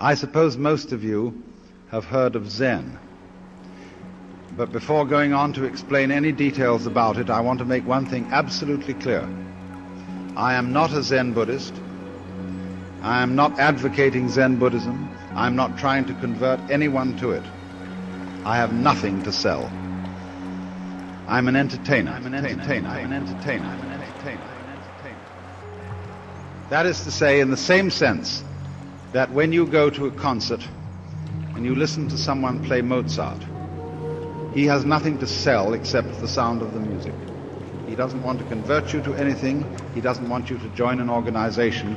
I suppose most of you have heard of Zen. But before going on to explain any details about it, I want to make one thing absolutely clear. I am not a Zen Buddhist. I am not advocating Zen Buddhism. I'm not trying to convert anyone to it. I have nothing to sell. I'm an entertainer. I'm an entertainer. I'm an entertainer. I'm an entertainer. That is to say, in the same sense that when you go to a concert and you listen to someone play Mozart, he has nothing to sell except the sound of the music. He doesn't want to convert you to anything. He doesn't want you to join an organization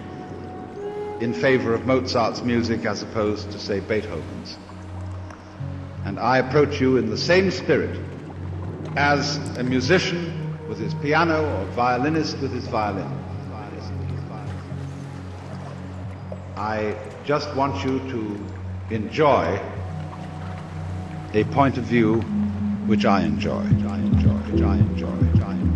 in favor of Mozart's music as opposed to, say, Beethoven's. And I approach you in the same spirit as a musician with his piano or violinist with his violin. I just want you to enjoy a point of view which I enjoy, I enjoy, I enjoy, I enjoy,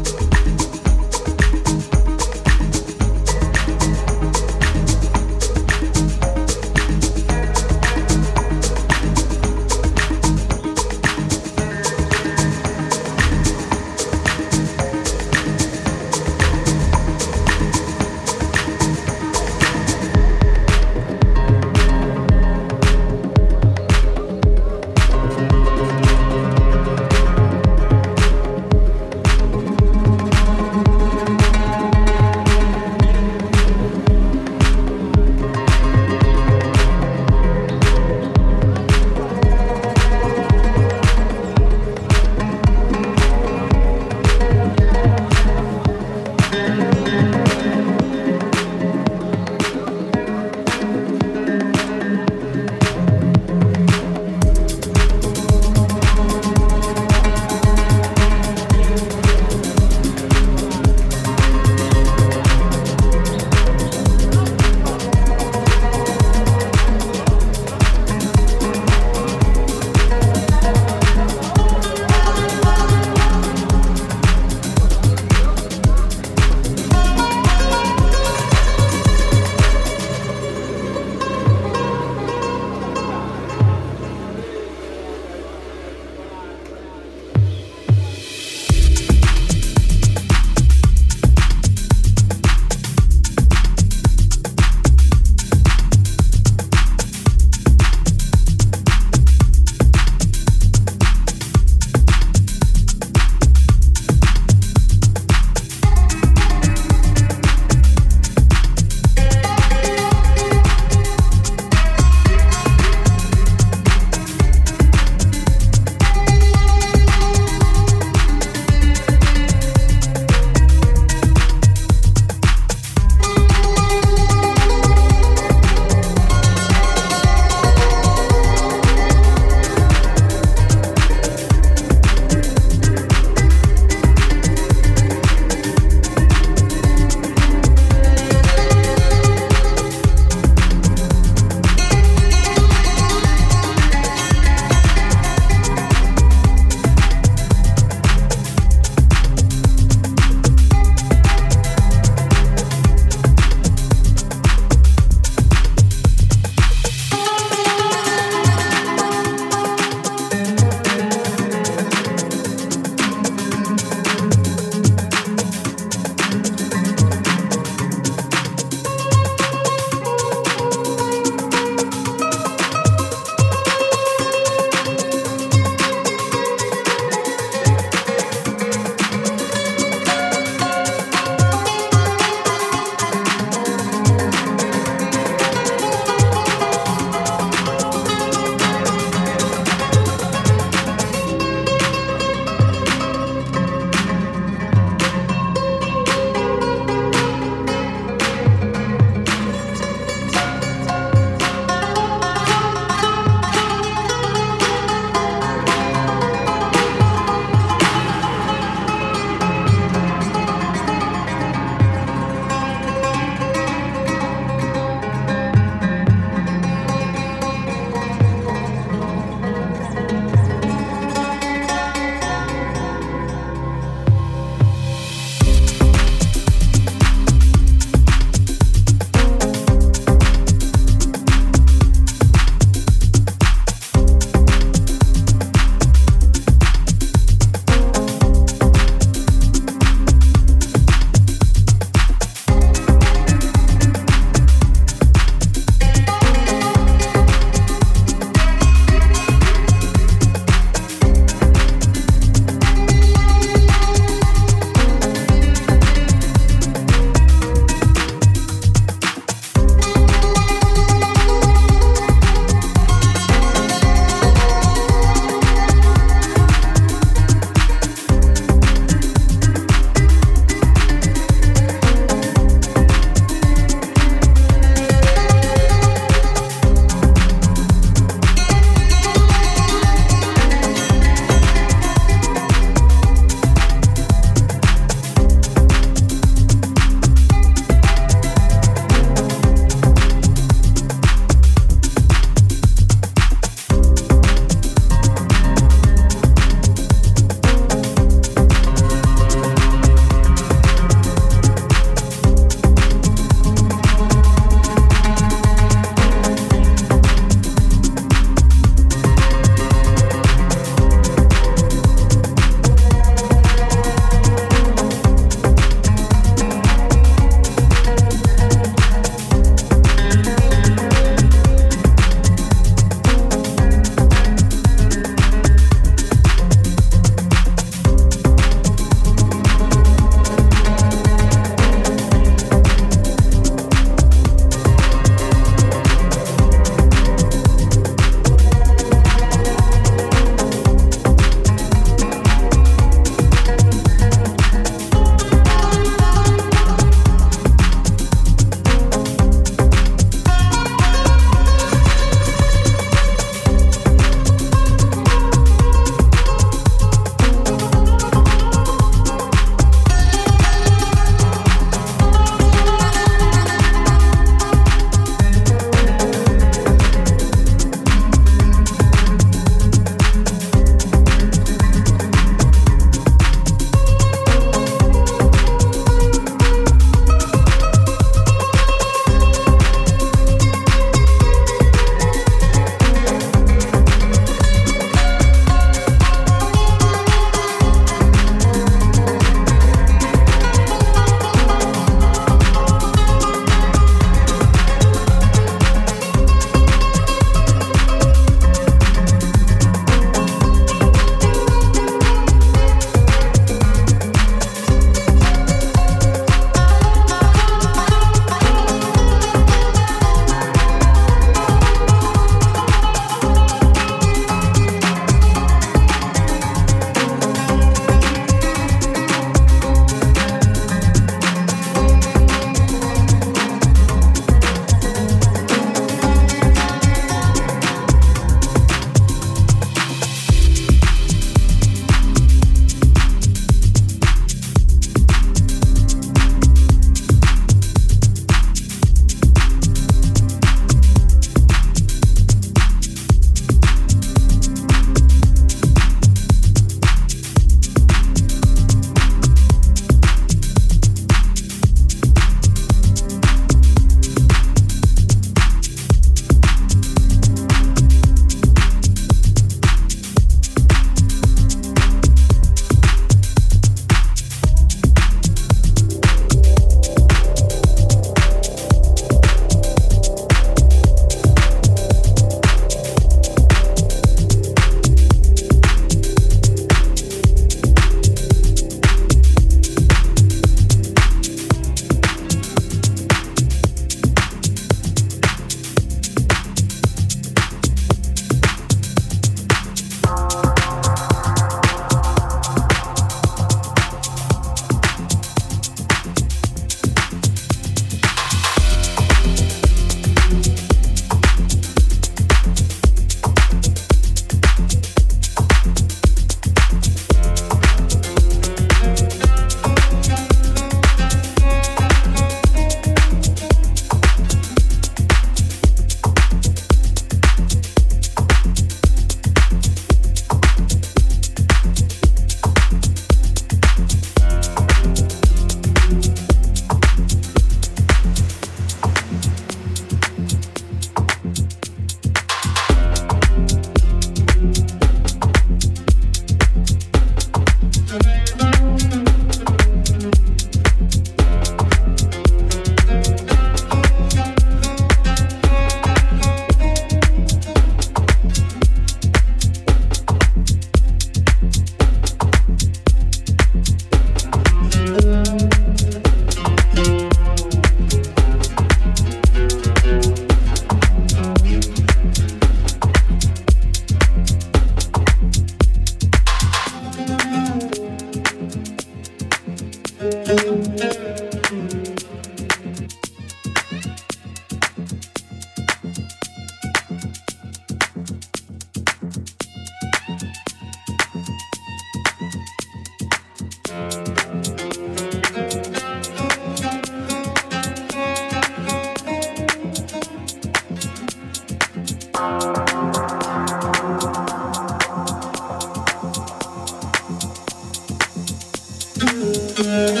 Música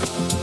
you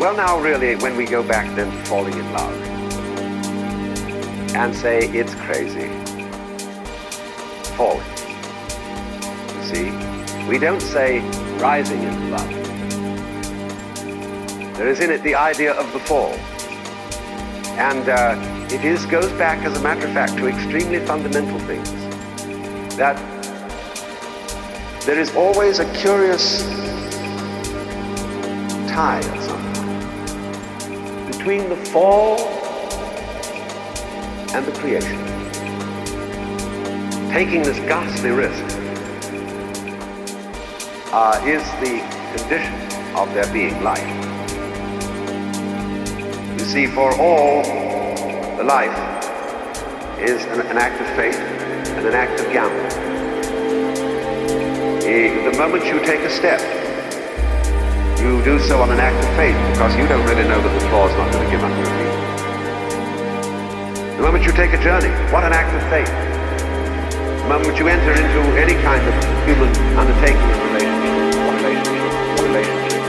Well, now, really, when we go back then to falling in love and say it's crazy, falling. You see, we don't say rising in love. There is in it the idea of the fall. And uh, it is, goes back, as a matter of fact, to extremely fundamental things. That there is always a curious tie between the fall and the creation. Taking this ghastly risk uh, is the condition of there being life. You see, for all, the life is an, an act of faith and an act of gamble. The moment you take a step, you do so on an act of faith because you don't really know that the floor is not going to give under your feet. The moment you take a journey, what an act of faith. The moment you enter into any kind of human undertaking in relationship, relationship, relationship,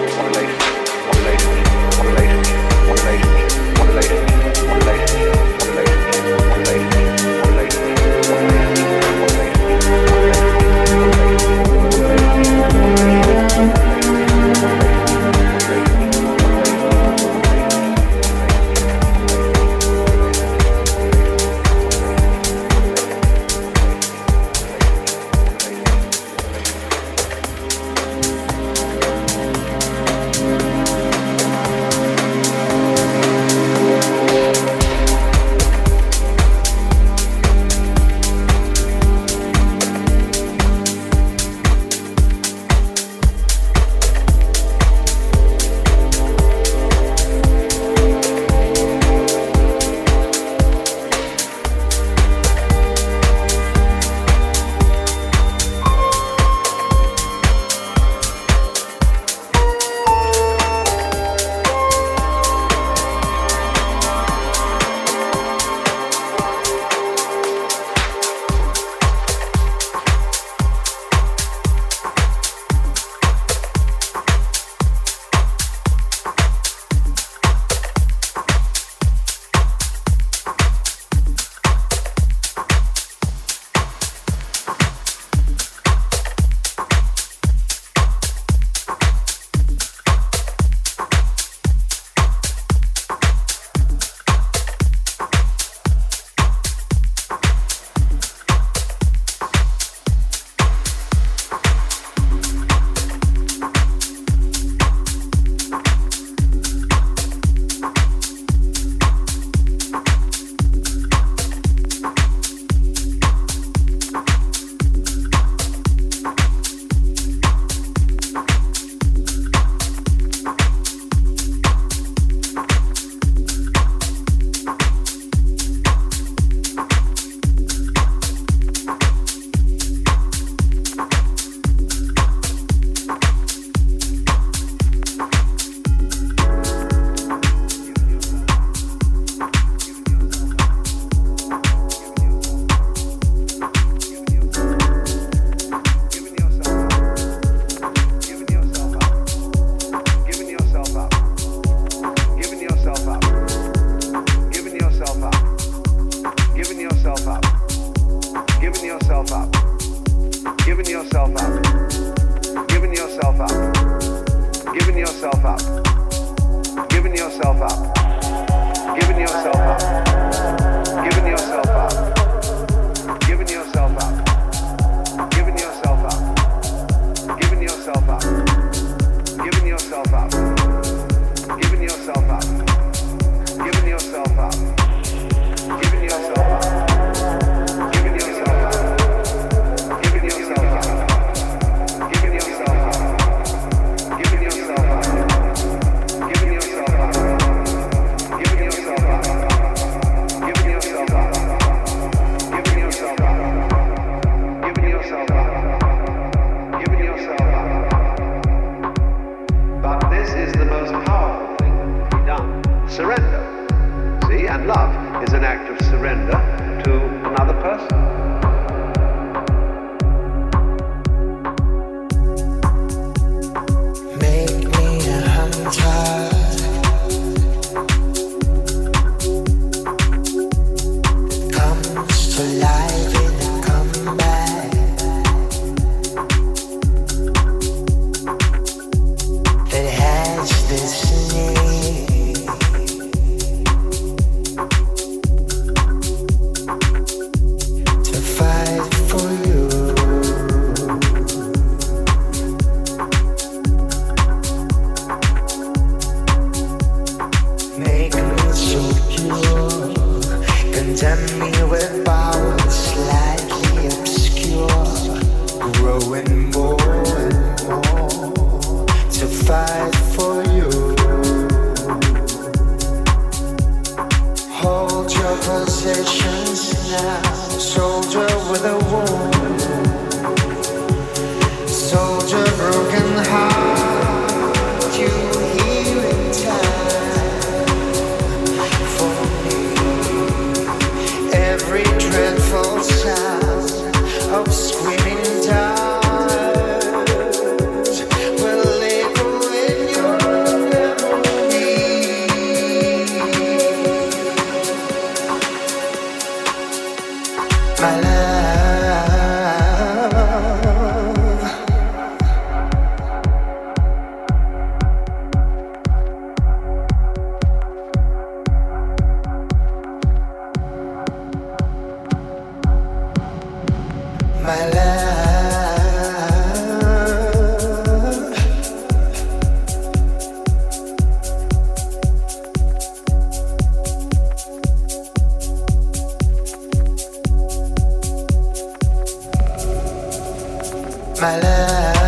my love.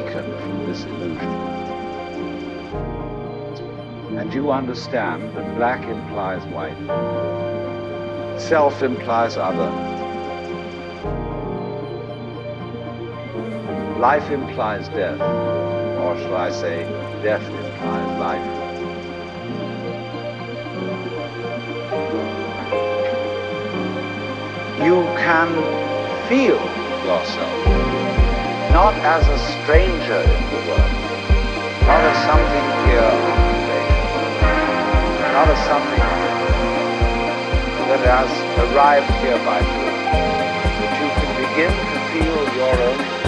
Awakened from this illusion. And you understand that black implies white, self implies other, life implies death, or shall I say, death implies life. You can feel yourself not as a stranger in the world, not as something here on the not as something that has arrived here by birth, but you can begin to feel your own